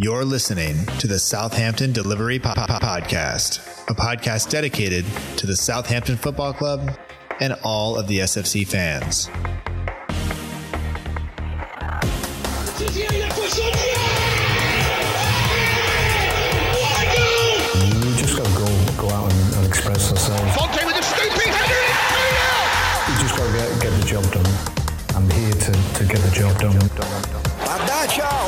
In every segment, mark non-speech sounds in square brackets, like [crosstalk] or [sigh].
You're listening to the Southampton Delivery Podcast, a podcast dedicated to the Southampton Football Club and all of the SFC fans. You just got to go, go out and, express yourself. You just got to get, the job done. I'm here to, to get the job done. Adagio!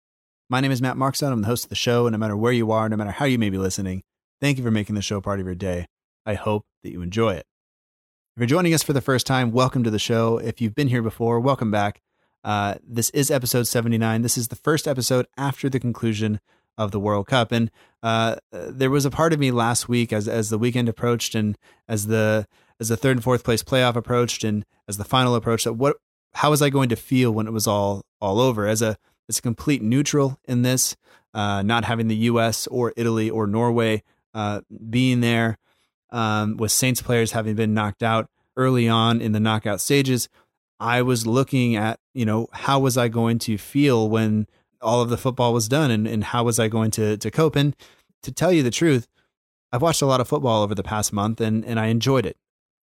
My name is Matt Markstone. I'm the host of the show, and no matter where you are, no matter how you may be listening, thank you for making the show part of your day. I hope that you enjoy it. If you're joining us for the first time, welcome to the show. If you've been here before, welcome back. Uh, this is episode 79. This is the first episode after the conclusion of the World Cup. And uh, there was a part of me last week as as the weekend approached and as the as the third and fourth place playoff approached and as the final approached that what how was I going to feel when it was all all over as a as a complete neutral in this, uh, not having the U.S. or Italy or Norway uh, being there, um, with Saints players having been knocked out early on in the knockout stages. I was looking at, you know, how was I going to feel when all of the football was done and, and how was I going to, to cope? And to tell you the truth, I've watched a lot of football over the past month and, and I enjoyed it.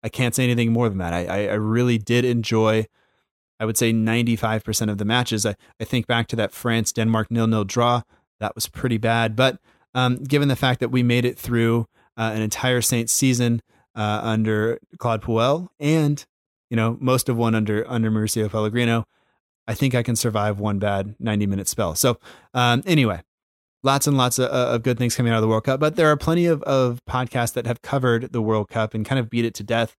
I can't say anything more than that. I, I really did enjoy, I would say 95% of the matches. I, I think back to that France Denmark nil nil draw. That was pretty bad. But um, given the fact that we made it through uh, an entire Saints season uh, under Claude Puel and you know, most of one under under Mauricio Pellegrino. I think I can survive one bad 90 minute spell. So um, anyway, lots and lots of, of good things coming out of the World Cup, but there are plenty of, of podcasts that have covered the World Cup and kind of beat it to death.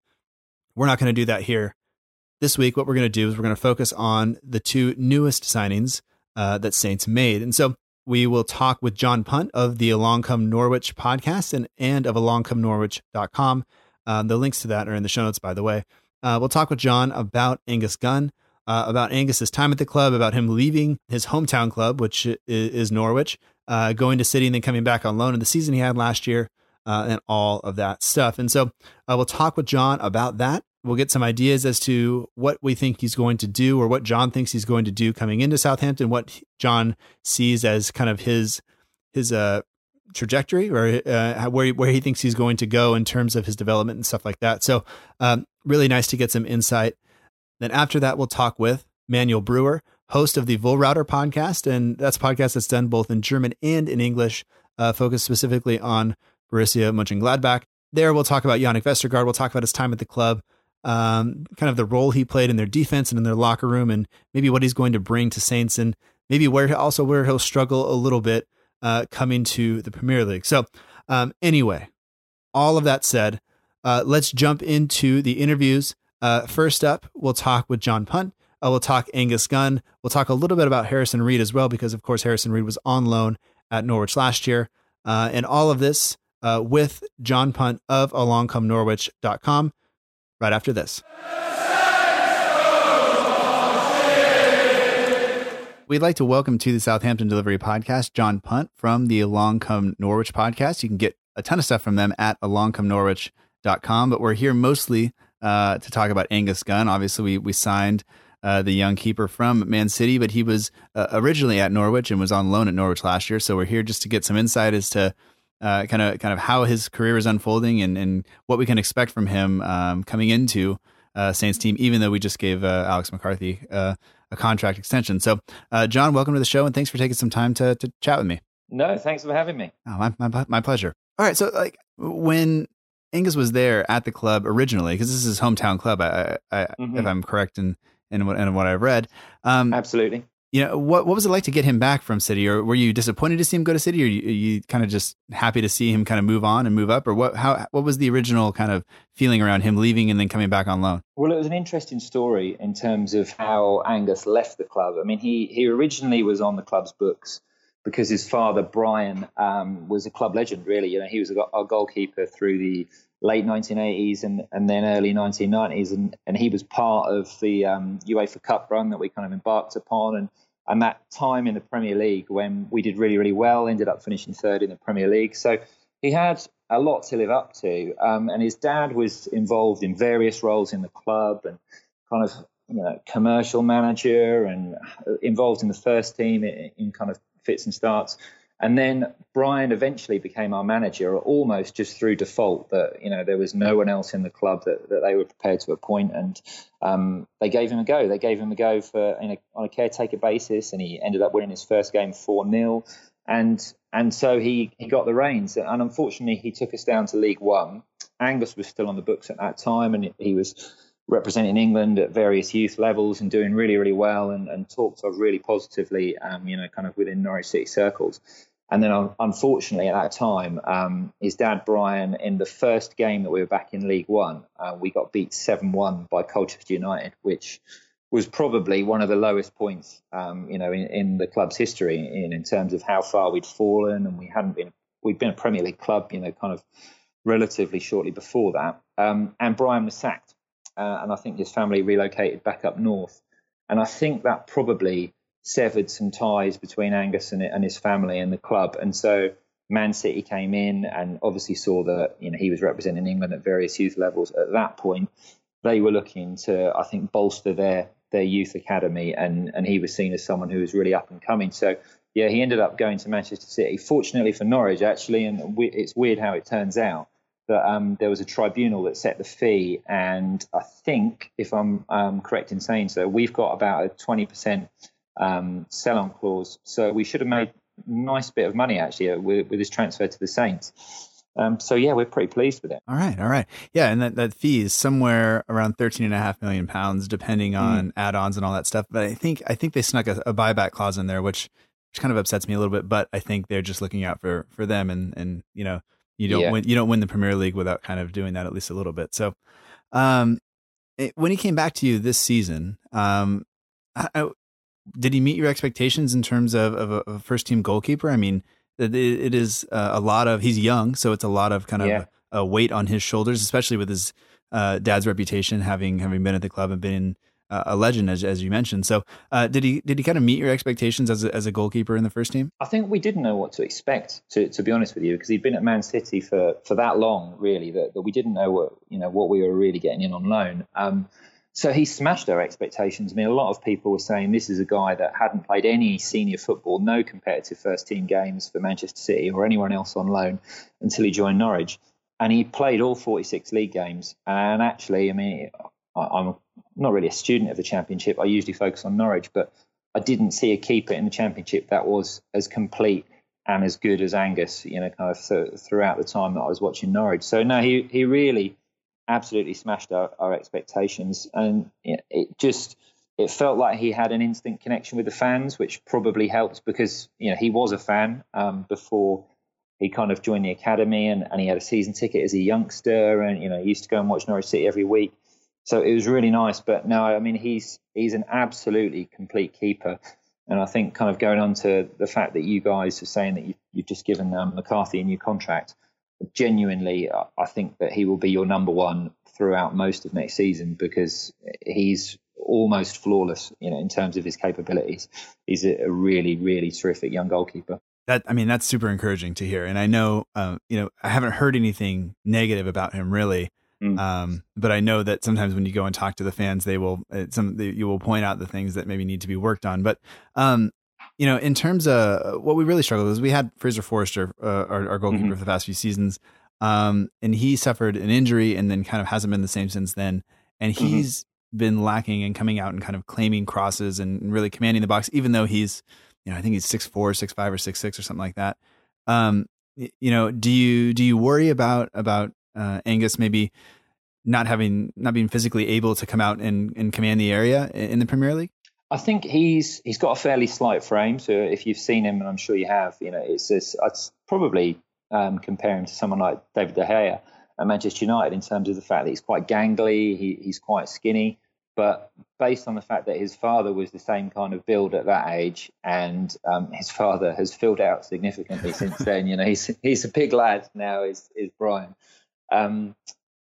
We're not going to do that here. This week, what we're going to do is we're going to focus on the two newest signings uh, that Saints made. And so we will talk with John Punt of the Along Come Norwich podcast and, and of alongcomenorwich.com. Um, the links to that are in the show notes, by the way. Uh, we'll talk with John about Angus Gunn, uh, about Angus's time at the club, about him leaving his hometown club, which is, is Norwich, uh, going to City and then coming back on loan in the season he had last year, uh, and all of that stuff. And so uh, we'll talk with John about that. We'll get some ideas as to what we think he's going to do, or what John thinks he's going to do coming into Southampton. What John sees as kind of his his uh, trajectory or uh, where where he thinks he's going to go in terms of his development and stuff like that. So, um, really nice to get some insight. Then after that, we'll talk with Manuel Brewer, host of the Router podcast, and that's a podcast that's done both in German and in English, uh, focused specifically on Borussia Mönchengladbach. There, we'll talk about Jannik Vestergaard. We'll talk about his time at the club, um, kind of the role he played in their defense and in their locker room, and maybe what he's going to bring to Saints, and maybe where also where he'll struggle a little bit uh, coming to the Premier League. So, um, anyway, all of that said, uh, let's jump into the interviews. Uh, first up, we'll talk with John Punt. Uh, we'll talk Angus Gunn. We'll talk a little bit about Harrison Reed as well, because of course Harrison Reed was on loan at Norwich last year. Uh, and all of this uh, with John Punt of alongcomenorwich.com right after this. We'd like to welcome to the Southampton Delivery Podcast John Punt from the Along Come Norwich podcast. You can get a ton of stuff from them at alongcomenorwich.com, but we're here mostly uh, to talk about Angus Gunn. Obviously, we, we signed uh, the young keeper from Man City, but he was uh, originally at Norwich and was on loan at Norwich last year. So we're here just to get some insight as to kind of kind of how his career is unfolding and, and what we can expect from him um, coming into uh, Saints team, even though we just gave uh, Alex McCarthy uh, a contract extension. So, uh, John, welcome to the show, and thanks for taking some time to to chat with me. No, thanks for having me. Oh, my, my, my pleasure. All right, so like when Angus was there at the club originally, because this is his hometown club, I, I, Mhm. if I'm correct in in what, in what I've read. Um, Absolutely. You know, what what was it like to get him back from City, or were you disappointed to see him go to City, or you, you kind of just happy to see him kind of move on and move up, or what? How what was the original kind of feeling around him leaving and then coming back on loan? Well, it was an interesting story in terms of how Angus left the club. I mean, he he originally was on the club's books because his father Brian um, was a club legend. Really, you know, he was a, a goalkeeper through the late 1980s and, and then early 1990s, and, and he was part of the um, UEFA Cup run that we kind of embarked upon, and and that time in the Premier League when we did really really well, ended up finishing third in the Premier League. So he had a lot to live up to, um, and his dad was involved in various roles in the club and kind of you know commercial manager and involved in the first team in, in kind of fits and starts. And then Brian eventually became our manager almost just through default that, you know, there was no one else in the club that, that they were prepared to appoint. And um, they gave him a go. They gave him a go for a, on a caretaker basis. And he ended up winning his first game 4 0. And and so he, he got the reins. And unfortunately, he took us down to League One. Angus was still on the books at that time. And he was representing England at various youth levels and doing really, really well and, and talked of really positively, um, you know, kind of within Norwich City circles. And then, unfortunately, at that time, um, his dad Brian, in the first game that we were back in League One, uh, we got beat seven-one by Colchester United, which was probably one of the lowest points, um, you know, in, in, the club's history in, in terms of how far we'd fallen, and we hadn't been we'd been a Premier League club, you know, kind of relatively shortly before that. Um, and Brian was sacked, uh, and I think his family relocated back up north, and I think that probably severed some ties between Angus and, and his family and the club. And so Man City came in and obviously saw that you know he was representing England at various youth levels. At that point, they were looking to, I think, bolster their their youth academy, and and he was seen as someone who was really up and coming. So yeah, he ended up going to Manchester City. Fortunately for Norwich, actually, and we, it's weird how it turns out that um, there was a tribunal that set the fee, and I think, if I'm um, correct in saying so, we've got about a twenty percent um, sell on clause. So we should have made a nice bit of money actually uh, with, with this transfer to the Saints. Um, so yeah, we're pretty pleased with it. All right, all right, yeah, and that, that fee is somewhere around thirteen and a half million pounds, depending on mm. add-ons and all that stuff. But I think I think they snuck a, a, buyback clause in there, which which kind of upsets me a little bit. But I think they're just looking out for for them, and and you know you don't yeah. win you don't win the Premier League without kind of doing that at least a little bit. So, um, it, when he came back to you this season, um, I, did he meet your expectations in terms of, of, a, of a first team goalkeeper? I mean, it, it is uh, a lot of he's young, so it's a lot of kind of yeah. a weight on his shoulders, especially with his uh, dad's reputation, having having been at the club and been uh, a legend, as, as you mentioned. So, uh, did he did he kind of meet your expectations as a, as a goalkeeper in the first team? I think we didn't know what to expect, to, to be honest with you, because he'd been at Man City for, for that long, really, that, that we didn't know what you know what we were really getting in on loan. Um, so he smashed our expectations. I mean, a lot of people were saying this is a guy that hadn't played any senior football, no competitive first team games for Manchester City or anyone else on loan until he joined Norwich. And he played all 46 league games. And actually, I mean, I'm not really a student of the Championship. I usually focus on Norwich, but I didn't see a keeper in the Championship that was as complete and as good as Angus, you know, kind of th- throughout the time that I was watching Norwich. So, no, he, he really absolutely smashed our, our expectations, and it just it felt like he had an instant connection with the fans, which probably helped because you know he was a fan um, before he kind of joined the academy, and, and he had a season ticket as a youngster, and you know he used to go and watch Norwich City every week. So it was really nice. But no, I mean he's he's an absolutely complete keeper. And I think kind of going on to the fact that you guys are saying that you, have just given um, McCarthy a new contract, genuinely, I think that he will be your number one throughout most of next season because he's almost flawless, you know, in terms of his capabilities. He's a really, really terrific young goalkeeper. That I mean, that's super encouraging to hear. And I know, uh, you know, I haven't heard anything negative about him really. Mm. Um, but I know that sometimes when you go and talk to the fans, they will uh, some they, you will point out the things that maybe need to be worked on. But um, you know, in terms of what we really struggled with, is we had Fraser Forster, uh, our, our, goalkeeper mm-hmm. for the past few seasons, um, and he suffered an injury and then kind of hasn't been the same since then. And mm-hmm. he's mm-hmm. been lacking and coming out and kind of claiming crosses and really commanding the box, even though he's, you know, I think he's six four, six five, or six six or something like that. Um, you know, do you do you worry about about uh, Angus maybe not having not being physically able to come out and, and command the area in the Premier League? I think he's he's got a fairly slight frame. So if you've seen him, and I'm sure you have, you know, it's probably um, comparing to someone like David De Gea at Manchester United in terms of the fact that he's quite gangly, he, he's quite skinny. But based on the fact that his father was the same kind of build at that age, and um, his father has filled out significantly since then, you know, he's he's a big lad now. Is is Brian? Um,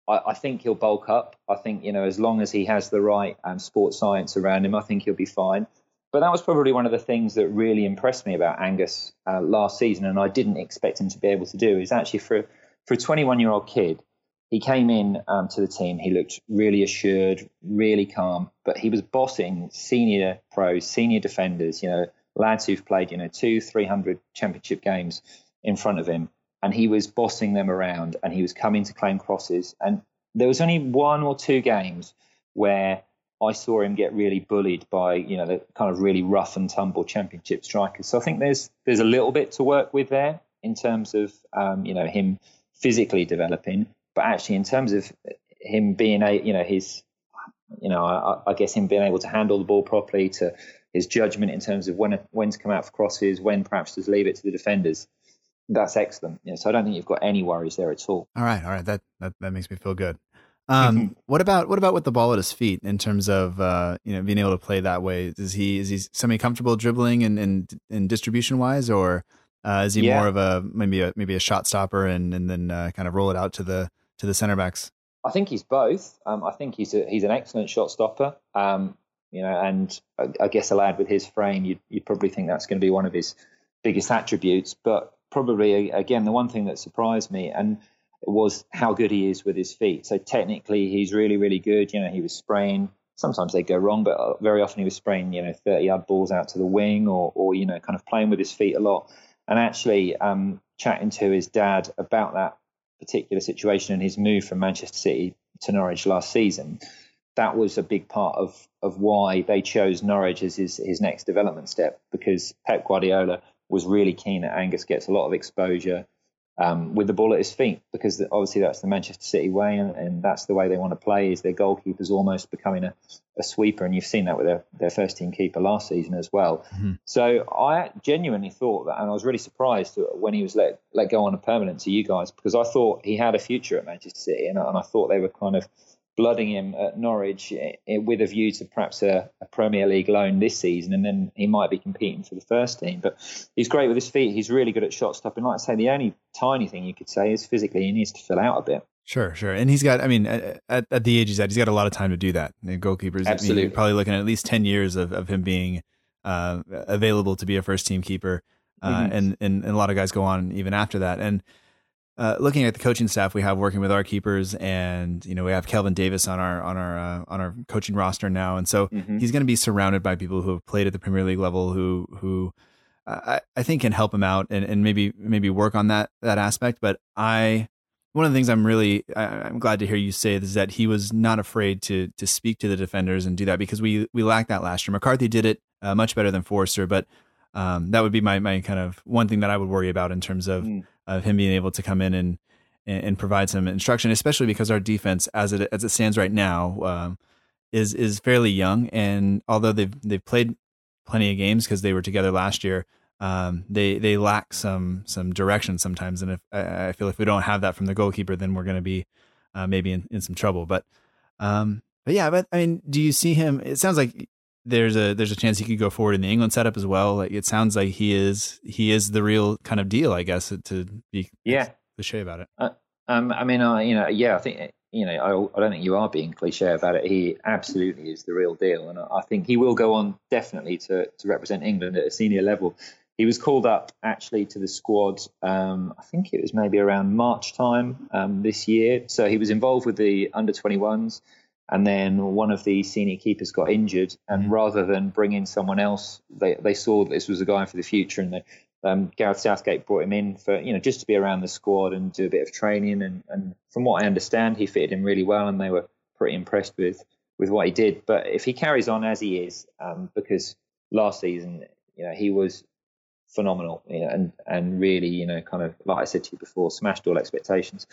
I, I, think he'll bulk up. I think you know, as long as he has the right um, sports science around him, I think he'll be fine. But that was probably one of the things that really impressed me about Angus uh, last season, and I didn't expect him to be able to do. Is actually for for a 21 year old kid he came in um, to the team. He looked really assured, really calm, but he was bossing senior pros, senior defenders, you know, lads who've played, you know, two, 300 championship games in front of him. And he was bossing them around and he was coming to claim crosses. And there was only one or two games where I saw him get really bullied by, you know, the kind of really rough and tumble championship strikers. So I think there's there's a little bit to work with there in terms of, um, you know, him physically developing but actually in terms of him being a you know his you know I, I, guess him being able to handle the ball properly to his judgment in terms of when when to come out for crosses when perhaps to leave it to the defenders that's excellent know, so I don't think you've got any worries there at all all right all right that that, that makes me feel good um, [laughs] what about what about with the ball at his feet in terms of uh, you know being able to play that way? Is he is he semi comfortable dribbling and and, and distribution wise, or uh, is he yeah. more of a maybe a maybe a shot stopper and and then uh, kind of roll it out to the to the centre backs? I think he's both. Um, I think he's a, he's an excellent shot stopper. Um, you know, and I, I, guess a lad with his frame, you'd, you'd probably think that's going to be one of his biggest attributes. But probably again, the one thing that surprised me and was how good he is with his feet. So technically, he's really really good. You know, he was spraying. Sometimes they go wrong, but uh, very often he was spraying, you know, 30 yard balls out to the wing or, or you know, kind of playing with his feet a lot. And actually, um, chatting to his dad about that particular situation and his move from Manchester City to Norwich last season, that was a big part of of why they chose Norwich as his his next development step because Pep Guardiola was really keen that Angus gets a lot of exposure um, with the ball at his feet because obviously that's the Manchester City way and, and, that's the way they want to play is their goalkeepers almost becoming a, a sweeper and you've seen that with their, their first team keeper last season as well. Mm-hmm. So I genuinely thought that and I was really surprised when he was let, let go on a permanent to you guys because I thought he had a future at Manchester City and, and I thought they were kind of blooding him at Norwich eh, eh, with a view to perhaps a, a, Premier League loan this season, and then he might be competing for the first team. But he's great with his feet. He's really good at shot stopping. Like I say, the only tiny thing you could say is physically he needs to fill out a bit. Sure, sure, and he's got. I mean, at, at the age he's at, he's got a lot of time to do that. The goalkeepers, absolutely, I mean, probably looking at at least ten years of, of him being uh, available to be a first team keeper, uh, mm-hmm. and, and and a lot of guys go on even after that. And uh, looking at the coaching staff we have working with our keepers, and you know we have Kelvin Davis on our on our uh, on our coaching roster now, and so mm-hmm. he's going to be surrounded by people who have played at the Premier League level, who who uh, I, I think can help him out and, and maybe maybe work on that that aspect. But I one of the things I'm really I, am glad to hear you say is that he was not afraid to to speak to the defenders and do that because we we lacked that last year. McCarthy did it uh, much better than Forster, but um, that would be my my kind of one thing that I would worry about in terms of mm of him being able to come in and and provide some instruction, especially because our defense, as it as it stands right now, um, is is fairly young. And although they've they've played plenty of games because they were together last year, um, they they lack some some direction sometimes. And if I feel if we don't have that from the goalkeeper, then we're going to be uh, maybe in, in some trouble. But um, but yeah, but I mean, do you see him? It sounds like there's a there's a chance he could go forward in the England setup as well. Like it sounds like he is he is the real kind of deal, I guess, to be yeah cliche about it. Uh, um, I mean, uh, you know, yeah, I think you know, I, I, don't think you are being cliche about it. He absolutely is the real deal, and I think he will go on definitely to to represent England at a senior level. He was called up actually to the squad. Um, I think it was maybe around March time um, this year. So he was involved with the under 21s and then one of the senior keepers got injured, and mm-hmm. rather than bring in someone else, they, they saw that this was a guy for the future, and they, um, Gareth Southgate brought him in for you know just to be around the squad and do a bit of training, and, and from what I understand, he fitted in really well, and they were pretty impressed with with what he did. But if he carries on as he is, um, because last season, you know, he was phenomenal, you know, and and really, you know, kind of like I said to you before, smashed all expectations.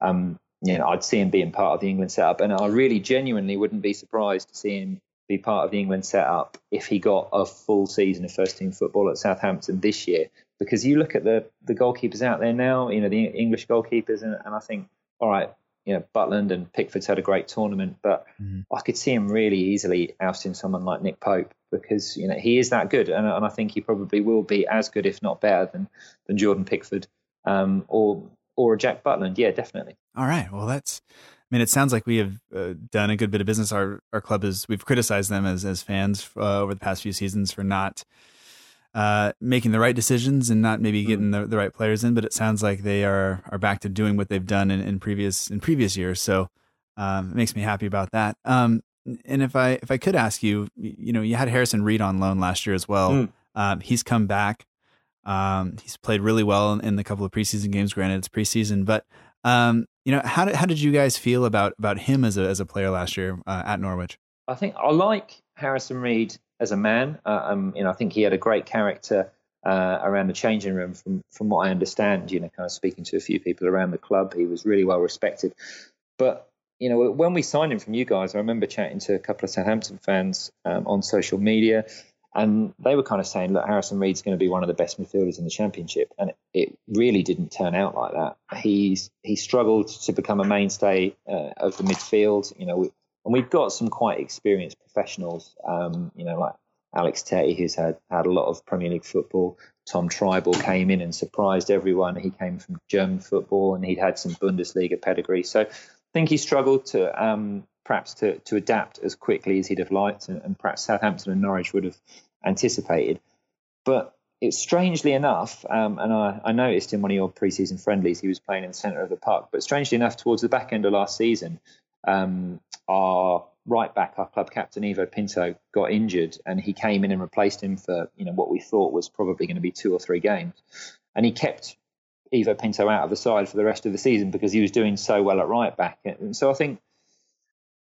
Um, you know, I'd see him being part of the England setup, and I really genuinely wouldn't be surprised to see him be part of the England setup if he got a full season of first team football at Southampton this year. Because you look at the the goalkeepers out there now, you know the English goalkeepers, and, and I think, all right, you know Butland and Pickford's had a great tournament, but mm-hmm. I could see him really easily ousting someone like Nick Pope because you know he is that good, and, and I think he probably will be as good, if not better, than than Jordan Pickford um, or or Jack Butland. Yeah, definitely. All right. Well, that's. I mean, it sounds like we have uh, done a good bit of business. Our our club is we've criticized them as as fans uh, over the past few seasons for not uh, making the right decisions and not maybe getting mm-hmm. the, the right players in. But it sounds like they are are back to doing what they've done in, in previous in previous years. So um, it makes me happy about that. Um, and if I if I could ask you, you know, you had Harrison Reed on loan last year as well. Mm. Um, he's come back. Um, he's played really well in, in, the couple of preseason games. Granted, it's preseason, but um, you know, how did how did you guys feel about about him as a as a player last year uh, at Norwich? I think I like Harrison Reed as a man. Uh, um, you know, I think he had a great character uh, around the changing room. From from what I understand, you know, kind of speaking to a few people around the club, he was really well respected. But you know, when we signed him from you guys, I remember chatting to a couple of Southampton fans um, on social media, and they were kind of saying, "Look, Harrison Reed's going to be one of the best midfielders in the Championship," and it really didn't turn out like that. He's he struggled to become a mainstay uh, of the midfield. You know, we, and we've got some quite experienced professionals. Um, you know, like Alex Tettey, who's had had a lot of Premier League football. Tom Trybull came in and surprised everyone. He came from German football and he'd had some Bundesliga pedigree. So I think he struggled to um, perhaps to, to adapt as quickly as he'd have liked, and, and, perhaps Southampton and Norwich would have anticipated. But it's strangely enough, um, and I, I, noticed in one of your preseason friendlies he was playing in the centre of the park. But strangely enough, towards the back end of last season, um, our right back, our club captain Ivo Pinto, got injured, and he came in and replaced him for you know what we thought was probably going to be two or three games, and he kept Ivo Pinto out of the side for the rest of the season because he was doing so well at right back. And so I think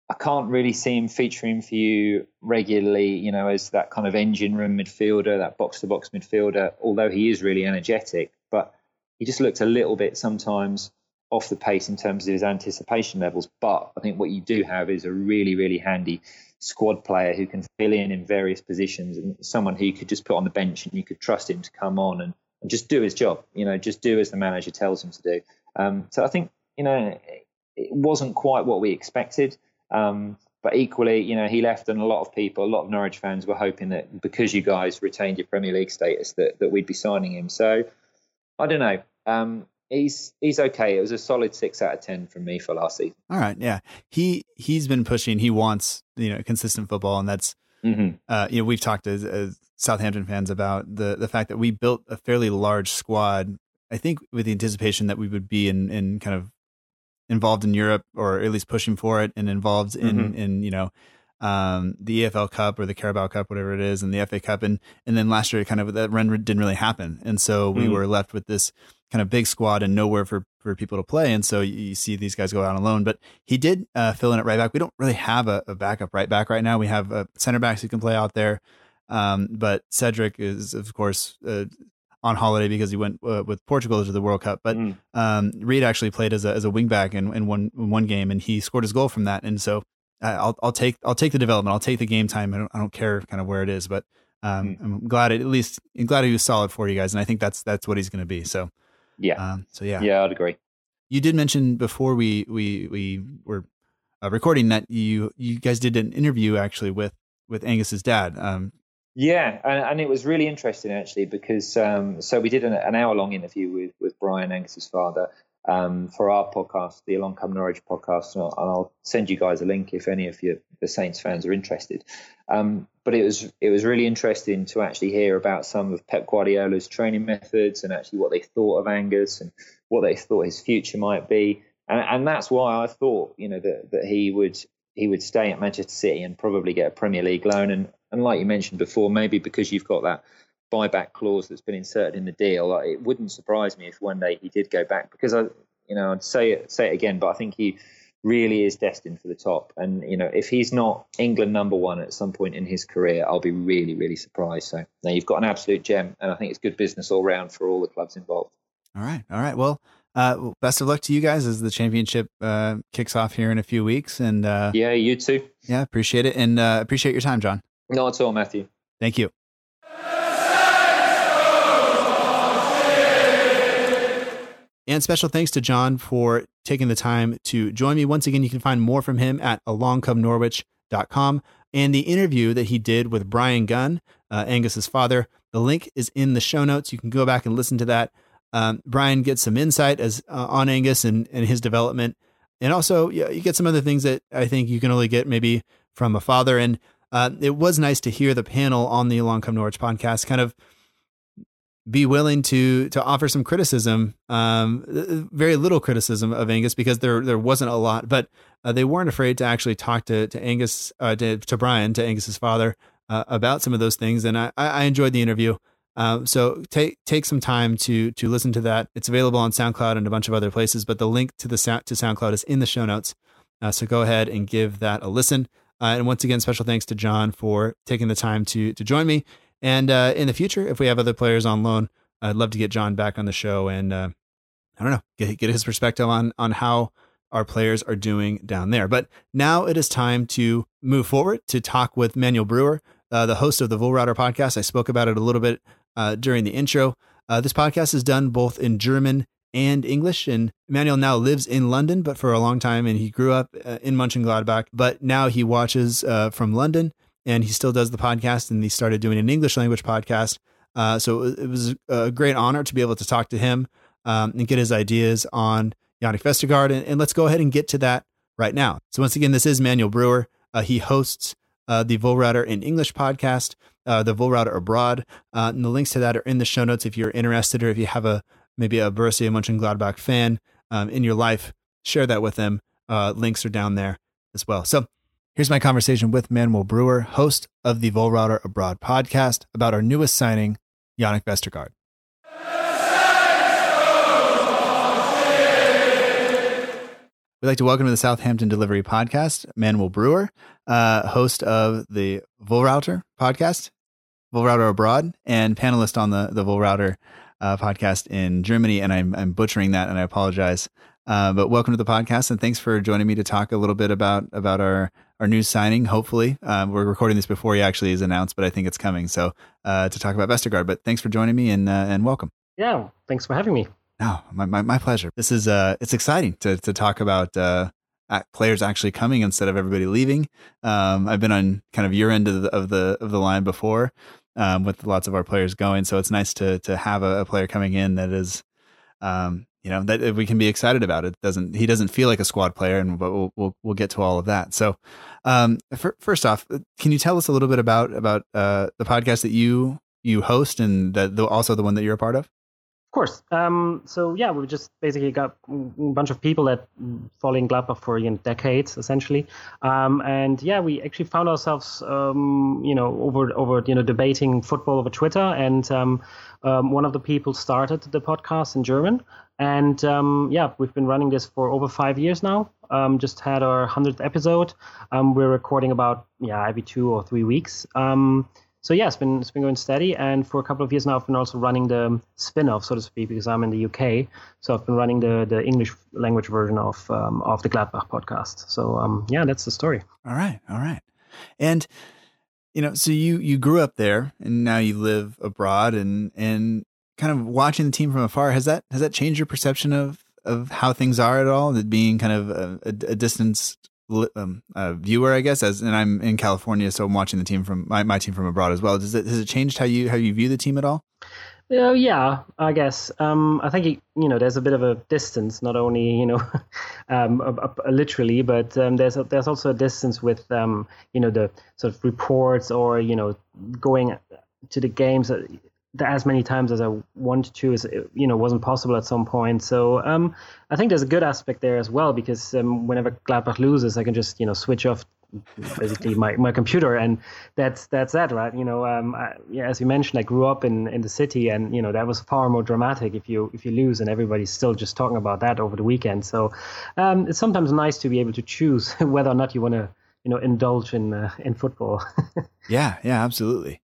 I can't really see him featuring for you regularly, you know, as that kind of engine room midfielder, that box to box midfielder, although he is really energetic. But he just looked a little bit sometimes off the pace in terms of his anticipation levels. But I think what you do have is a really, really handy squad player who can fill in in various positions and someone who you could just put on the bench and you could trust him to come on and and just do his job. You know, just do as the manager tells him to do. Um, so I think you know it wasn't quite what we expected. Um, but equally, you know, he left, and a lot of people, a lot of Norwich fans were hoping that because you guys retained your Premier League status, that, that we'd be signing him. So I don't know. Um, he's he's okay. It was a solid six out of ten from me for last season. All right, yeah. He he's been pushing. He wants you know consistent football, and that's mm-hmm. uh, you know we've talked as, as Southampton fans about the the fact that we built a fairly large squad. I think with the anticipation that we would be in in kind of involved in Europe or at least pushing for it and involved in mm-hmm. in you know um, the EFL Cup or the Carabao Cup, whatever it is, and the FA Cup, and and then last year kind of that run didn't really happen, and so we mm. were left with this kind of big squad and nowhere for for people to play, and so you, you see these guys go out alone. But he did uh, fill in at right back. We don't really have a, a backup right back right now. We have uh, center backs who can play out there. Um, but Cedric is, of course, uh, on holiday because he went uh, with Portugal to the World Cup. But mm. um, Reed actually played as a as a wingback in, in one in one game, and he scored his goal from that. And so I'll I'll take I'll take the development. I'll take the game time. I don't, I don't care kind of where it is, but um, mm. I'm glad it, at least I'm glad he was solid for you guys, and I think that's that's what he's going to be. So yeah, um, so yeah, yeah, I'd agree. You did mention before we we we were uh, recording that you you guys did an interview actually with with Angus's dad. Um, yeah, and, and, it was really interesting actually because um, so we did an, an hour long interview with with Brian Angus's father um, for our podcast, the Along Come Norwich podcast, and I'll, and I'll, send you guys a link if any of you the Saints fans are interested. Um, but it was it was really interesting to actually hear about some of Pep Guardiola's training methods and actually what they thought of Angus and what they thought his future might be, and, and that's why I thought you know that that he would he would stay at Manchester City and probably get a Premier League loan. And, and like you mentioned before, maybe because you've got that buyback clause that's been inserted in the deal, it wouldn't surprise me if one day he did go back. Because I, you know, I'd say it say it again, but I think he really is destined for the top. And you know, if he's not England number one at some point in his career, I'll be really, really surprised. So now you've got an absolute gem, and I think it's good business all round for all the clubs involved. All right, all right. Well, Uh, best of luck to you guys as the championship uh, kicks off here in a few weeks. And uh, yeah, you too. Yeah, appreciate it and uh, appreciate your time, John. Not at all, Matthew. Thank you. And special thanks to John for taking the time to join me. Once again, you can find more from him at alongcomenorwich.com and the interview that he did with Brian Gunn, uh, Angus's father. The link is in the show notes. You can go back and listen to that. Um, Brian gets some insight as uh, on Angus and, and his development. And also, yeah, you get some other things that I think you can only get maybe from a father. And uh, it was nice to hear the panel on the Along Come Norwich podcast kind of be willing to to offer some criticism, um, very little criticism of Angus because there there wasn't a lot, but uh, they weren't afraid to actually talk to to Angus uh, to, to Brian to Angus's father uh, about some of those things, and I, I enjoyed the interview. Uh, so take take some time to to listen to that. It's available on SoundCloud and a bunch of other places, but the link to the to SoundCloud is in the show notes. Uh, so go ahead and give that a listen. Uh, and once again, special thanks to John for taking the time to to join me. And uh, in the future, if we have other players on loan, I'd love to get John back on the show and uh, I don't know, get, get his perspective on on how our players are doing down there. But now it is time to move forward to talk with Manuel Brewer, uh, the host of the Wohlrauter podcast. I spoke about it a little bit uh, during the intro. Uh, this podcast is done both in German and English. And Manuel now lives in London, but for a long time, and he grew up uh, in Mönchengladbach. But now he watches uh, from London and he still does the podcast and he started doing an English language podcast. Uh, so it was a great honor to be able to talk to him um, and get his ideas on Jannik Vestergaard. And, and, let's go ahead and get to that right now. So once again, this is Manuel Brewer. Uh, he hosts uh, the Wohlrauter in English podcast, uh, the Wohlrauter Abroad. Uh, and the links to that are in the show notes if you're interested or if you have a maybe a Borussia Mönchengladbach fan um, in your life, share that with them. Uh, links are down there as well. So Here's my conversation with Manuel Brewer, host of the Wohlrauter Abroad podcast, about our newest signing, Jannik Vestergaard. We'd like to welcome to the Southampton Delivery Podcast, Manuel Brewer, uh, host of the Wohlrauter podcast, Wohlrauter Abroad, and panelist on the, the Wohlrauter uh, podcast in Germany. And I'm, I'm butchering that, and I apologize. Uh, but welcome to the podcast, and thanks for joining me to talk a little bit about about our our new signing. Hopefully, um, we're recording this before he actually is announced, but I think it's coming. So uh, to talk about Vestergaard. But thanks for joining me and uh, and welcome. Yeah, thanks for having me. No, my, my, my pleasure. This is uh, it's exciting to to talk about uh, players actually coming instead of everybody leaving. Um, I've been on kind of your end of the of the of the line before um, with lots of our players going, so it's nice to to have a, a player coming in that is um, you know that we can be excited about. It doesn't he doesn't feel like a squad player and but we'll we'll, we'll get to all of that. So um, for, first off can you tell us a little bit about about uh, the podcast that you you host and the, also the one that you're a part of course um, so yeah we just basically got a bunch of people that following Gladbach for you know, decades essentially um, and yeah we actually found ourselves um, you know over over you know debating football over Twitter and um, um, one of the people started the podcast in German, and um, yeah, we've been running this for over five years now. Just had our hundredth episode. We're recording about yeah every two or three weeks. Um, so yeah, it's been it's been going steady, and for a couple of years now, I've been also running the spin-off, so to speak, because I'm in the UK. So I've been running the the English language version of um, of the Gladbach podcast. So yeah, that's the story. All right, all right, and you know, so you you grew up there and now you live abroad and and kind of watching the team from afar has that has that changed your perception of of how things are at all? That being kind of a, a distance um, viewer, I guess, as and I'm in California, so I'm watching the team from my, my team from abroad as well. Does it has it changed how you how you view the team at all? Uh, yeah, I guess. Um, I think you know there's a bit of a distance, not only you know, [laughs] um, a, a, literally, but um, there's a, there's also a distance with um, you know the sort of reports or you know going to the games as many times as I wanted to is you know wasn't possible at some point. So um, I think there's a good aspect there as well because um, whenever Gladbach loses, I can just you know switch off basically my, my computer and that's that's that right? You know um, I, yeah, as you mentioned I grew up in, in the city and you know that was far more dramatic if you if you lose and everybody's still just talking about that over the weekend. So um, it's sometimes nice to be able to choose [laughs] whether or not you want to you know indulge in uh, in football. [laughs] Yeah yeah absolutely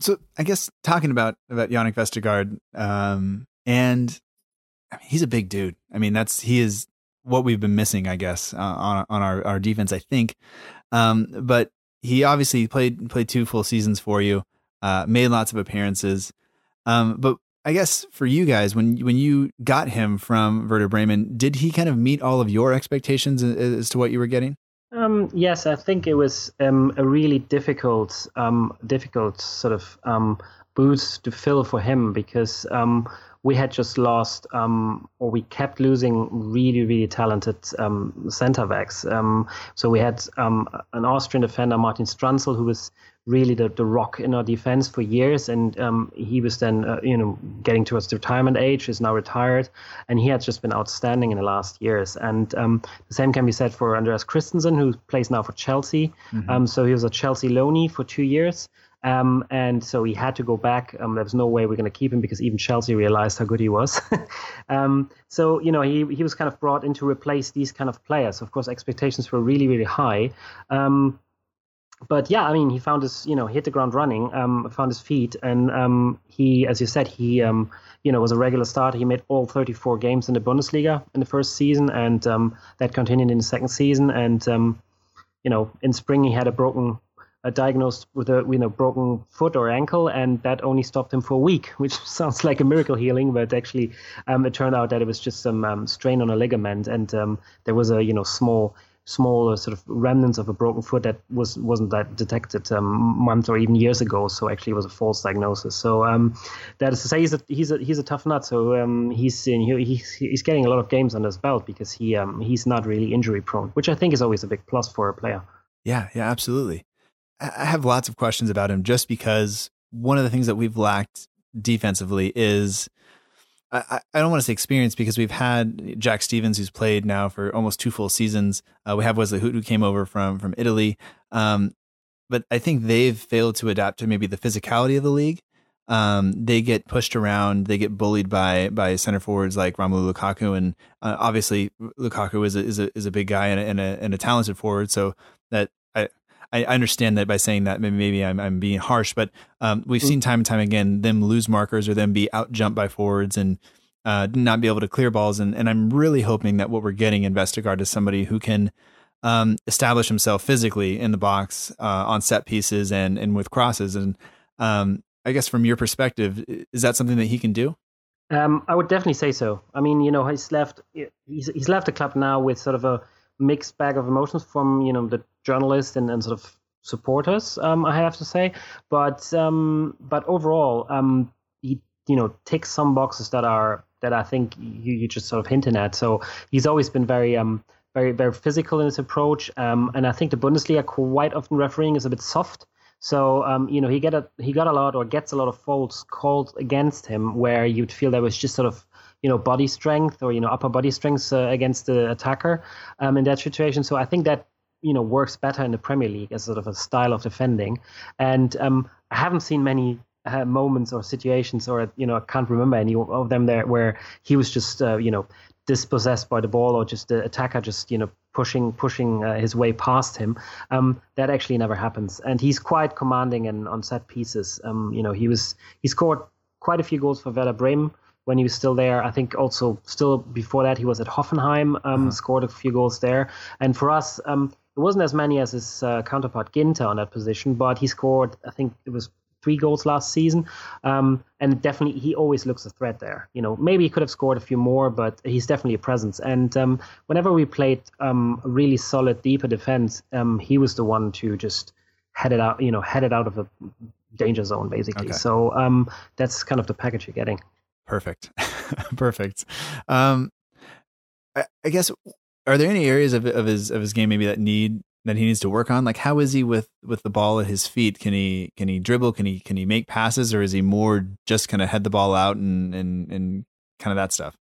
so I guess talking about about Jannik Vestergaard um, and I mean, he's a big dude. I mean, that's he is what we've been missing, I guess, uh, on on our, our defense. I think, um, but he obviously played played two full seasons for you, uh, made lots of appearances. Um, but I guess for you guys, when when you got him from Werder Bremen, did he kind of meet all of your expectations as to what you were getting? Um, yes, I think it was um, a really difficult, um, difficult sort of um, boots to fill for him because um, we had just lost, um, or we kept losing really, really talented center backs. So we had an Austrian defender, Martin Stranzl, who was really the, the rock in our defense for years, and um, he was then, uh, you know, getting towards the retirement age, is now retired, and he has just been outstanding in the last years. And um, the same can be said for Andreas Christensen, who plays now for Chelsea. Mm-hmm. so he was a Chelsea loanee for two years. Um, and so he had to go back. Um, there was no way we're going to keep him because even Chelsea realized how good he was. [laughs] um, so you know he he was kind of brought in to replace these kind of players. Of course, expectations were really really high. Um, but yeah, I mean, he found his, you know, hit the ground running, um, found his feet, and um, he, as you said, he, um, you know, was a regular starter. He made all 34 games in the Bundesliga in the first season, and um, that continued in the second season. And um, you know, in spring he had a broken diagnosed with a you know broken foot or ankle, and that only stopped him for a week, [laughs] which sounds like a miracle healing, but actually um, it turned out that it was just some strain on a ligament, and there was a you know small small sort of remnants of a broken foot that was wasn't that detected um, months or even years ago. So actually, it was a false diagnosis. So um, that is to say, he's a he's a he's a tough nut. So um, he's in, he's he's getting a lot of games under his belt because he um, he's not really injury prone, which I think is always a big plus for a player. Yeah, yeah, absolutely. I have lots of questions about him just because one of the things that we've lacked defensively is I, I don't want to say experience because we've had Jack Stephens, who's played now for almost two full seasons. Uh, we have Wesley Hoedt who came over from from Italy, um, but I think they've failed to adapt to maybe the physicality of the league. Um, they get pushed around, they get bullied by by center forwards like Romelu Lukaku, and uh, obviously Lukaku is a, is a is a big guy and a, and a, and a talented forward, so that I understand that by saying that maybe, maybe I'm, I'm being harsh, but um, we've seen time and time again them lose markers or them be out jumped by forwards and uh, not be able to clear balls. And, and I'm really hoping that what we're getting in Vestergaard is somebody who can um, establish himself physically in the box uh, on set pieces and and with crosses. And um, I guess from your perspective, is that something that he can do? Um, I would definitely say so. I mean, you know, he's left he's, he's left the club now with sort of a mixed bag of emotions from you know the journalists and, and sort of supporters. Um, I have to say, but um, but overall, um, he you know ticks some boxes that are that I think you you just sort of hinting at. So he's always been very um very very physical in his approach, um, and I think the Bundesliga quite often refereeing is a bit soft. So um, you know he get a he got a lot or gets a lot of faults called against him where you'd feel there was just sort of you know body strength or you know upper body strength uh, against the attacker um, in that situation. So I think that you know works better in the Premier League as sort of a style of defending. And um, I haven't seen many uh, moments or situations, or you know, I can't remember any of them there where he was just uh, you know dispossessed by the ball or just the attacker just you know pushing pushing uh, his way past him. Um, that actually never happens, and he's quite commanding and on set pieces. Um, you know, he was he scored quite a few goals for Werder Bremen when he was still there. I think also still before that he was at Hoffenheim, um, uh-huh. scored a few goals there. And for us, um, it wasn't as many as his uh, counterpart Ginter on that position, but he scored. I think it was three goals last season, um, and definitely he always looks a threat there. You know, maybe he could have scored a few more, but he's definitely a presence. And um, whenever we played um, really solid, deeper defense, um, he was the one to just head it out. You know, head it out of the danger zone basically. Okay. So um, that's kind of the package you're getting. Perfect. [laughs] Perfect. Um, I, I, guess are there any areas of of his of his game maybe that need that he needs to work on? Like how is he with with the ball at his feet? Can he can he dribble? Can he can he make passes, or is he more just kind of head the ball out and and and kind of that stuff?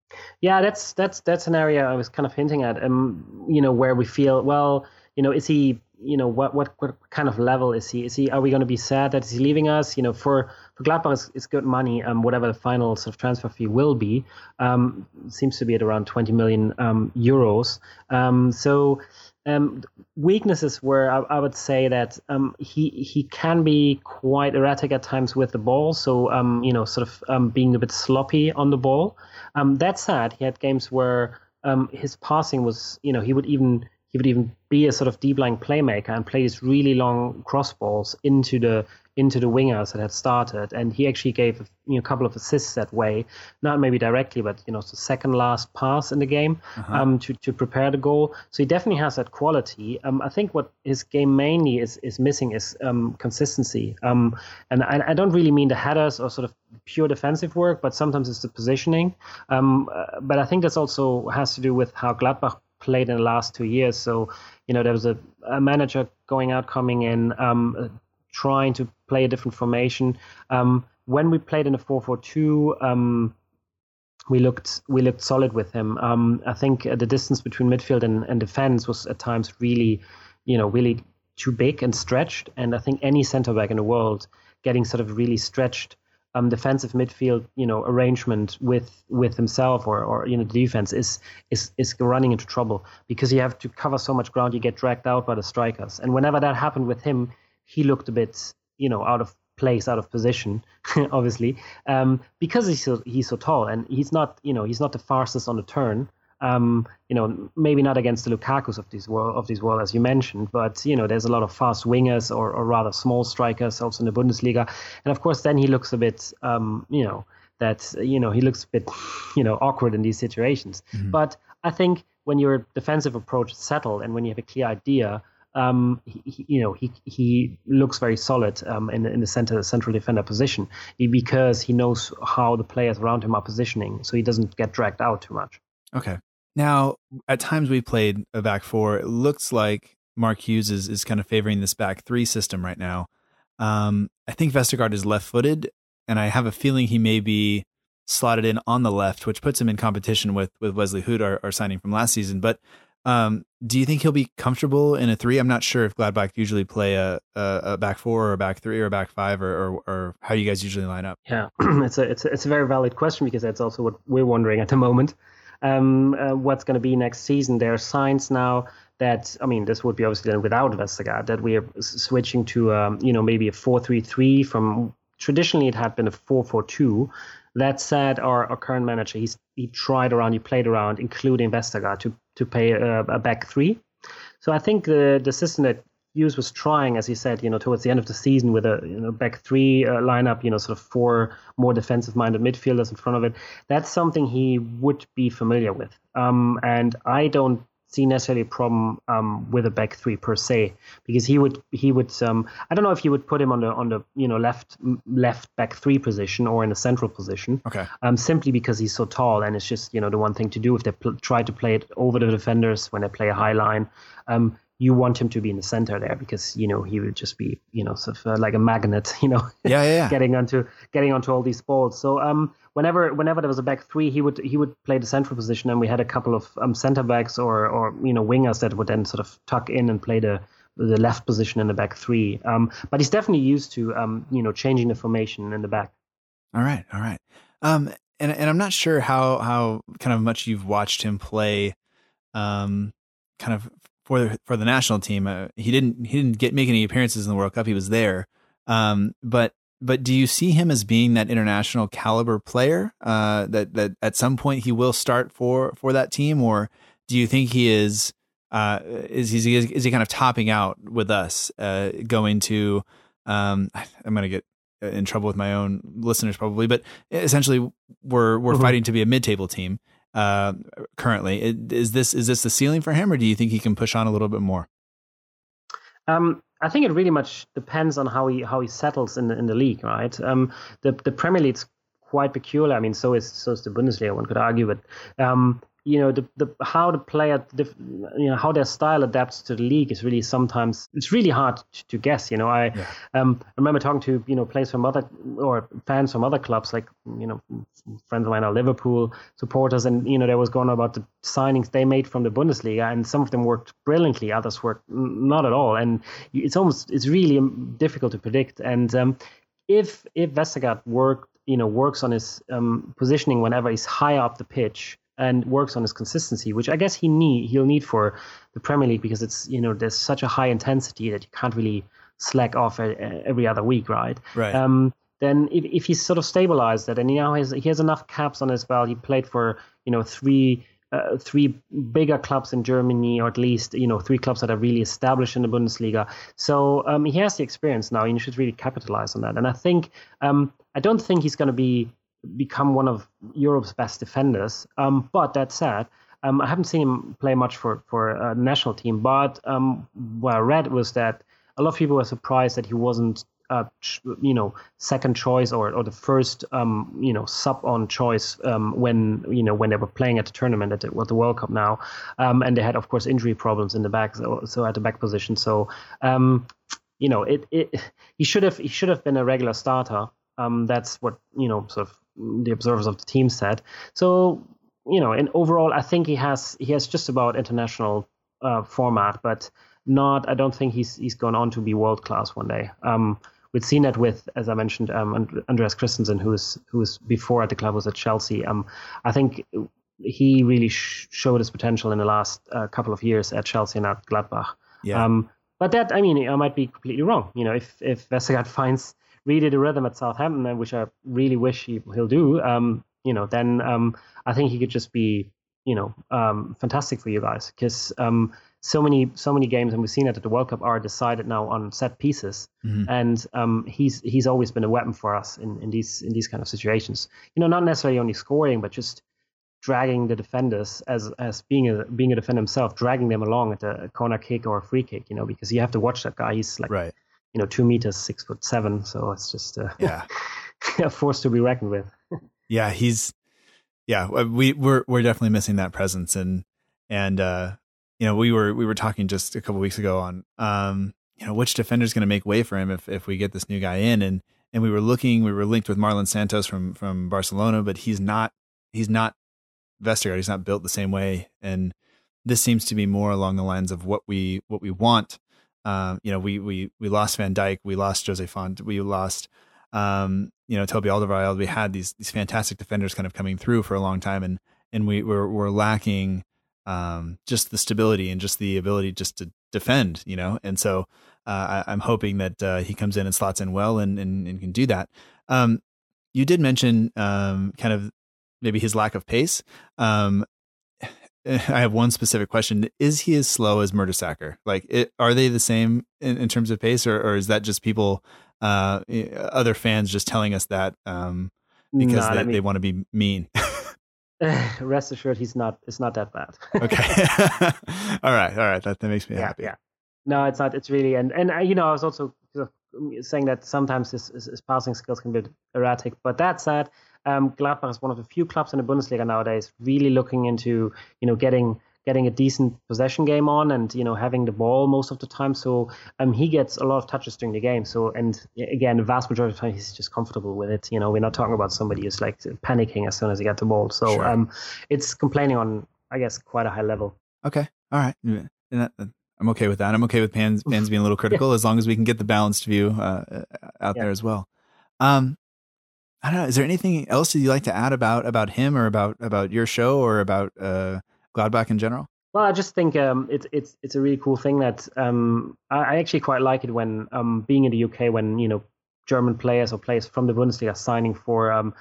Yeah, that's that's that's an area I was kind of hinting at. Um, you know, where we feel well, you know, is he you know what what what kind of level is he? Is he? Are we going to be sad that he's leaving us? You know, for for Gladbach, it's, it's good money. Um, whatever the final sort of transfer fee will be, um, seems to be at around 20 million um, euros. Um, so Um, weaknesses were I, I, would say that um, he he can be quite erratic at times with the ball, so um, you know, sort of um, being a bit sloppy on the ball. Um, that said, he had games where um, his passing was, you know, he would even he would even be a sort of deep line playmaker and play these really long cross balls into the into the wingers that had started. And he actually gave you know, a couple of assists that way, not maybe directly, but you know, the second last pass in the game uh-huh. um, to, to prepare the goal. So he definitely has that quality. Um, I think what his game mainly is is missing is um, consistency. Um, and I, I, don't really mean the headers or sort of pure defensive work, but sometimes it's the positioning. Um, uh, but I think that's also has to do with how Gladbach played in the last two years. So, you know, there was a, a manager going out, coming in, um, trying to play a different formation. Um, when we played in a 4-4-2, um, we looked we looked solid with him. Um, I think uh, the distance between midfield and, and defense was at times really, you know, really too big and stretched. And I think any centre back in the world getting sort of really stretched um, defensive midfield, you know, arrangement with with himself or, or you know the defense is is is running into trouble because you have to cover so much ground, you get dragged out by the strikers. And whenever that happened with him, he looked a bit, you know, out of place, out of position, [laughs] obviously, um, because he's so he's so tall and he's not, you know, he's not the fastest on the turn. Um, you know, maybe not against the Lukaku's of this world of this world as you mentioned, but you know, there's a lot of fast wingers or, or rather small strikers also in the Bundesliga, and of course, then he looks a bit, um, you know, that you know he looks a bit, [laughs] you know, awkward in these situations. Mm-hmm. But I think when your defensive approach is settled and when you have a clear idea, um, he, you know, he he looks very solid um, in the, in the center central defender position because he knows how the players around him are positioning, so he doesn't get dragged out too much. Okay. Now, at times we played a back four. It looks like Mark Hughes is, is kind of favoring this back three system right now. Um, I think Vestergaard is left footed, and I have a feeling he may be slotted in on the left, which puts him in competition with with Wesley Hoedt, our, our signing from last season. But um, do you think he'll be comfortable in a three? I'm not sure if Gladbach usually play a, a, a back four or a back three or a back five or, or, or how you guys usually line up. Yeah, [clears throat] it's a, it's a, it's a very valid question because that's also what we're wondering at the moment. Um, uh, what's going to be next season? There are signs now that I mean, this would be obviously then without Vestergaard that we are switching to um, you know maybe a four three three from traditionally it had been a four four two. That said, our, our current manager he's he tried around, he played around, including Vestergaard to to play a, a back three. So I think the the system that Hughes was trying, as he said, you know, towards the end of the season with a you know back three uh, lineup, you know, sort of four more defensive-minded midfielders in front of it. That's something he would be familiar with, um, and I don't see necessarily a problem um, with a back three per se because he would he would um, I don't know if he would put him on the on the you know left left back three position or in a central position. Okay. Um, simply because he's so tall and it's just you know the one thing to do if they pl- try to play it over the defenders when they play a high line. Um, you want him to be in the center there because you know he would just be you know sort of uh, like a magnet [laughs] you know yeah, yeah, yeah. getting onto getting onto all these balls. So um whenever whenever there was a back three he would he would play the central position and we had a couple of um, center backs or or you know wingers that would then sort of tuck in and play the the left position in the back three. Um but he's definitely used to um you know changing the formation in the back. All right all right. Um and and I'm not sure how how kind of much you've watched him play um kind of for the, for the national team. Uh, he didn't he didn't get make any appearances in the World Cup. He was there, um, but but do you see him as being that international caliber player uh, that that at some point he will start for for that team, or do you think he is uh, is he is he kind of topping out with us uh, going to? Um, I'm going to get in trouble with my own listeners probably, but essentially we're we're mm-hmm. fighting to be a mid table team uh, currently. Is this is this the ceiling for him, or do you think he can push on a little bit more? Um, I think it really much depends on how he how he settles in the in the league, right? Um, the the Premier League's quite peculiar. I mean, so is so is the Bundesliga. One could argue, but um, you know the, the how the player you know how their style adapts to the league is really sometimes it's really hard to, to guess you know. I yeah. um, remember talking to you know players from other or fans from other clubs like you know friends of mine are liverpool supporters and you know there was going about the signings they made from the bundesliga and some of them worked brilliantly others worked not at all. And it's almost it's really um, difficult to predict. And um, if if Vestergaard worked you know works on his um, positioning whenever he's high up the pitch and works on his consistency, which I guess he need he'll need for the Premier League because it's you know there's such a high intensity that you can't really slack off every other week, right? Right. Um, then if, if he's sort of stabilized that and he now has he has enough caps on his belt, he played for you know three uh, three bigger clubs in Germany, or at least you know three clubs that are really established in the Bundesliga. So um, he has the experience now, and you should really capitalize on that. And I think um, I don't think he's going to be become one of Europe's best defenders. Um, but that said, um, I haven't seen him play much for for a national team. But um, what I read was that a lot of people were surprised that he wasn't uh, you know, second choice or, or the first, um, you know, sub on choice um, when you know when they were playing at the tournament at the, well, the World Cup now, um, and they had of course injury problems in the back, so, so at the back position. So, you know, it, it he should have he should have been a regular starter. Um, that's what you know, sort of the observers of the team said. So, you know, and overall, I think he has he has just about international uh, format, but not. I don't think he's he's gone on to be world class one day. Um, we've seen that with, as I mentioned, um, Andreas Christensen, who was who was before at the club was at Chelsea. Um, I think he really sh- showed his potential in the last uh, couple of years at Chelsea and at Gladbach. Yeah. Um, but that, I mean, I might be completely wrong. You know, if if Vestergaard [laughs] finds really a rhythm at Southampton, which I really wish he, will do, um, you know, then um, I think he could just be, you know, um, fantastic for you guys because um, so many so many games, and we've seen it at the World Cup, are decided now on set pieces, mm-hmm. and um, he's he's always been a weapon for us in, in these in these kind of situations. You know, not necessarily only scoring, but just dragging the defenders as as being a being a defender himself, dragging them along at a corner kick or a free kick. You know, because you have to watch that guy. He's like right. You know two meters, six foot seven, so it's just uh, yeah [laughs] a force to be reckoned with. yeah, he's yeah we we're we're definitely missing that presence and and uh you know, we were we were talking just a couple weeks ago on um, you know, which defender is going to make way for him if if we get this new guy in and and we were looking, we were linked with Marlon Santos from from Barcelona, but he's not he's not Vestergaard. He's not built the same way, and this seems to be more along the lines of what we what we want. Um, you know, we we we lost Van Dijk, we lost Jose Font, we lost um, you know Toby Alderweireld. We had these these fantastic defenders kind of coming through for a long time, and and we were we're lacking um, just the stability and just the ability just to defend, you know. And so uh, I, am hoping that uh, he comes in and slots in well and, and, and can do that. Um, you did mention um, kind of maybe his lack of pace. Um, [laughs] I have one specific question: Is he as slow as Mertesacker? Like, it, are they the same in, in terms of pace, or, or is that just people, uh, other fans, just telling us that um, because no, they, I mean, they want to be mean? [laughs] [laughs] rest assured he's not it's not that bad. Okay. All right all right. That, that makes me yeah, happy. yeah. No it's not it's really and and uh, you know i was also saying that sometimes his, his, his, passing skills can be erratic but that said um, gladbach is one of the few clubs in the bundesliga nowadays really looking into you know getting getting a decent possession game on and you know having the ball most of the time. So um, he gets a lot of touches during the game. So and again, the vast majority of the time he's just comfortable with it. You know, we're not talking about somebody who's like panicking as soon as he gets the ball. So sure. um, it's complaining on I guess quite a high level. Okay, all right. That, I'm okay with that. I'm okay with fans fans [laughs] being a little critical yeah. as long as we can get the balanced view uh, out yeah. there as well. Um, I don't know. Is there anything else that you'd like to add about about him or about about your show or about uh, Gladbach in general? Well, I just think um, it's it's it's a really cool thing that um, I, I, actually quite like it when um, being in the UK when you know German players or players from the Bundesliga are signing for um,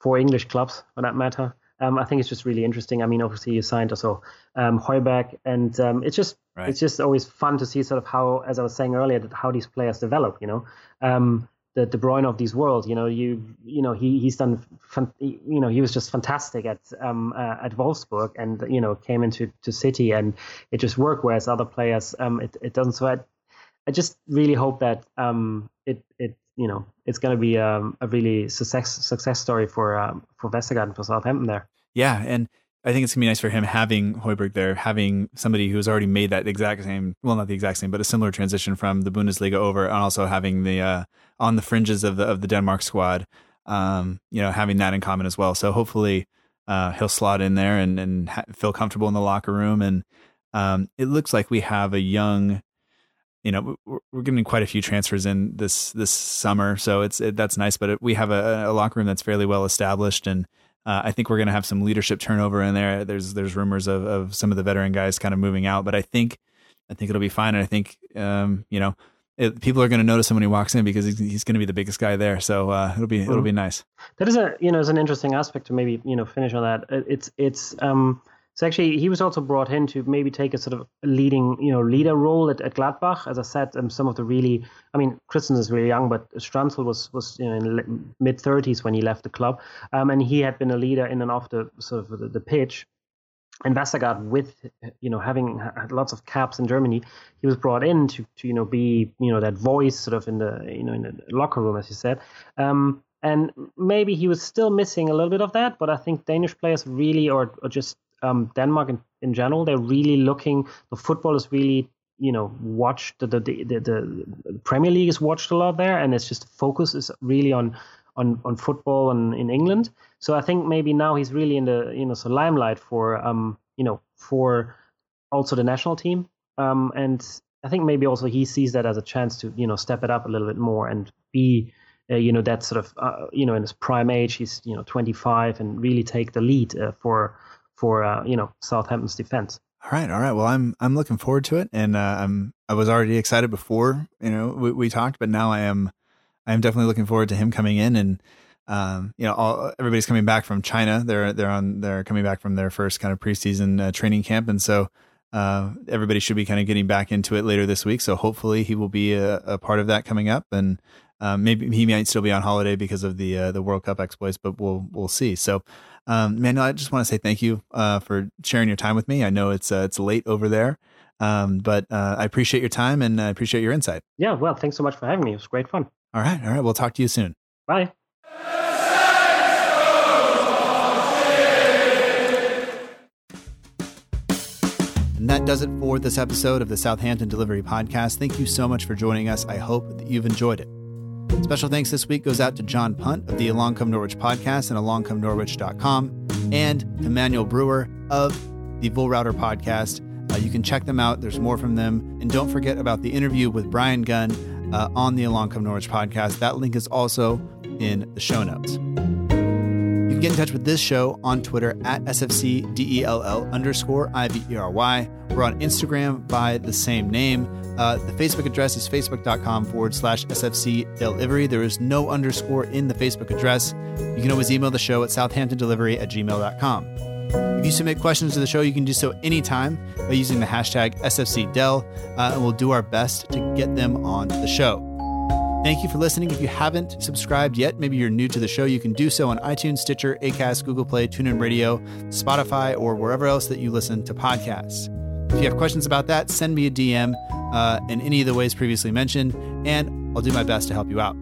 for English clubs for that matter. Um, I think it's just really interesting. I mean, obviously you signed also um, Højbjerg, and um, it's just right. it's just always fun to see sort of how, as I was saying earlier, that how these players develop. You know, um, the De Bruyne of these world. You know, you you know he he's done Fun, you know he was just fantastic at um uh, at Wolfsburg and you know came into to City and it just worked. Whereas other players um it, it doesn't. So I, I just really hope that um it it you know it's going to be um, a really success success story for um, for Vestergaard and for Southampton there. Yeah, and I think it's gonna be nice for him having Højbjerg there, having somebody who's already made that exact same, well, not the exact same, but a similar transition from the Bundesliga over, and also having the uh, on the fringes of the of the Denmark squad, um, you know, having that in common as well. So hopefully, uh, he'll slot in there and and ha- feel comfortable in the locker room. And um, it looks like we have a young, you know, we're, we're getting quite a few transfers in this this summer, so it's it, that's nice. But it, we have a, a locker room that's fairly well established and uh, I think we're going to have some leadership turnover in there. There's there's rumors of, of some of the veteran guys kind of moving out, but I think I think it'll be fine. And I think um, you know it, people are going to notice him when he walks in because he's, he's going to be the biggest guy there. So uh, it'll be it'll mm. be nice. That is a you know is an interesting aspect to maybe you know finish on that. It's it's um so actually, he was also brought in to maybe take a sort of leading, you know, leader role at, at Gladbach. As I said, um, some of the really, I mean, Christensen is really young, but Stranzl was was you know in mid thirties when he left the club, um, and he had been a leader in and off the sort of the, the pitch. And Vestergaard, with you know having had lots of caps in Germany, he was brought in to, to you know be you know that voice sort of in the you know in the locker room, as you said. Um, and maybe he was still missing a little bit of that, but I think Danish players really, or, or just um, Denmark in, in general, they're really looking. The football is really you know watched the the, the the Premier League is watched a lot there, and it's just focus is really on on on football and in England. So I think maybe now he's really in the you know so limelight for um you know for also the national team. Um and I think maybe also he sees that as a chance to you know step it up a little bit more and be uh, you know that sort of uh, you know in his prime age he's you know 25 and really take the lead uh, for for uh, you know Southampton's defense. All right, all right. Well, I'm I'm looking forward to it, and uh, I'm I was already excited before you know we, we talked, but now I am I am definitely looking forward to him coming in, and um, you know all everybody's coming back from China. They're they're on they're coming back from their first kind of preseason uh, training camp, and so uh, everybody should be kind of getting back into it later this week. So hopefully he will be a, a part of that coming up, and um, maybe he might still be on holiday because of the uh, the World Cup exploits, but we'll we'll see. So um, Manuel, I just want to say thank you uh, for sharing your time with me. I know it's uh, it's late over there, um, but uh, I appreciate your time and I appreciate your insight. Yeah, well, thanks so much for having me. It was great fun. All right, all right. We'll talk to you soon. Bye. And that does it for this episode of the Southampton Delivery Podcast. Thank you so much for joining us. I hope that you've enjoyed it. Special thanks this week goes out to John Punt of the Along Come Norwich podcast and alongcomenorwich.com and Emmanuel Brewer of the Bull Router podcast. Uh, you can check them out. There's more from them. And don't forget about the interview with Brian Gunn uh, on the Along Come Norwich podcast. That link is also in the show notes. Get in touch with this show on Twitter at SFCDELL underscore IVERY. We're on Instagram by the same name. Uh, the Facebook address is facebook.com forward slash SFC delivery. There is no underscore in the Facebook address. You can always email the show at southamptondelivery at gmail.com. If you submit questions to the show, you can do so anytime by using the hashtag SFCDel, uh, and we'll do our best to get them on the show. Thank you for listening. If you haven't subscribed yet, maybe you're new to the show, you can do so on iTunes, Stitcher, Acast, Google Play, TuneIn Radio, Spotify, or wherever else that you listen to podcasts. If you have questions about that, send me a DM uh, in any of the ways previously mentioned, and I'll do my best to help you out.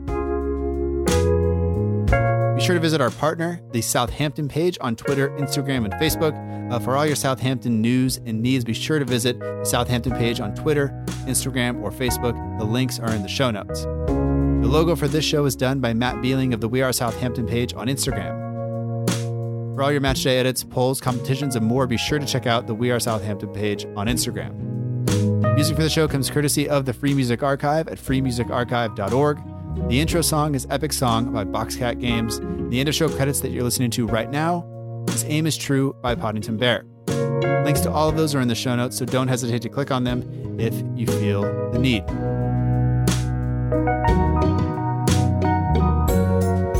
Be sure to visit our partner, the Southampton page on Twitter, Instagram, and Facebook. Uh, for all your Southampton news and needs, be sure to visit the Southampton page on Twitter, Instagram, or Facebook. The links are in the show notes. The logo for this show is done by Matt Beeling of the We Are Southampton page on Instagram. For all your matchday edits, polls, competitions, and more, be sure to check out the We Are Southampton page on Instagram. Music for the show comes courtesy of the Free Music Archive at freemusicarchive.org. The intro song is Epic Song by Boxcat Games. The end of show credits that you're listening to right now is Aim is True by Poddington Bear. Links to all of those are in the show notes, so don't hesitate to click on them if you feel the need.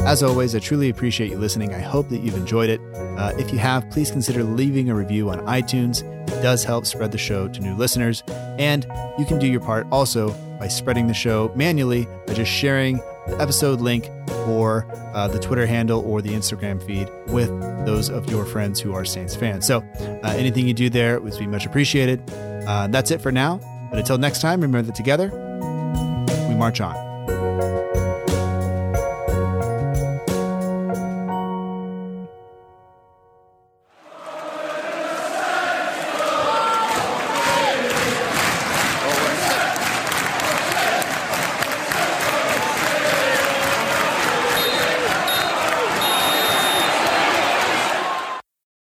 As always, I truly appreciate you listening. I hope that you've enjoyed it. Uh, if you have, please consider leaving a review on iTunes. Does help spread the show to new listeners. And you can do your part also by spreading the show manually by just sharing the episode link or uh, the Twitter handle or the Instagram feed with those of your friends who are Saints fans. So uh, anything you do there would be much appreciated. Uh, that's it for now. But until next time, remember that together, we march on.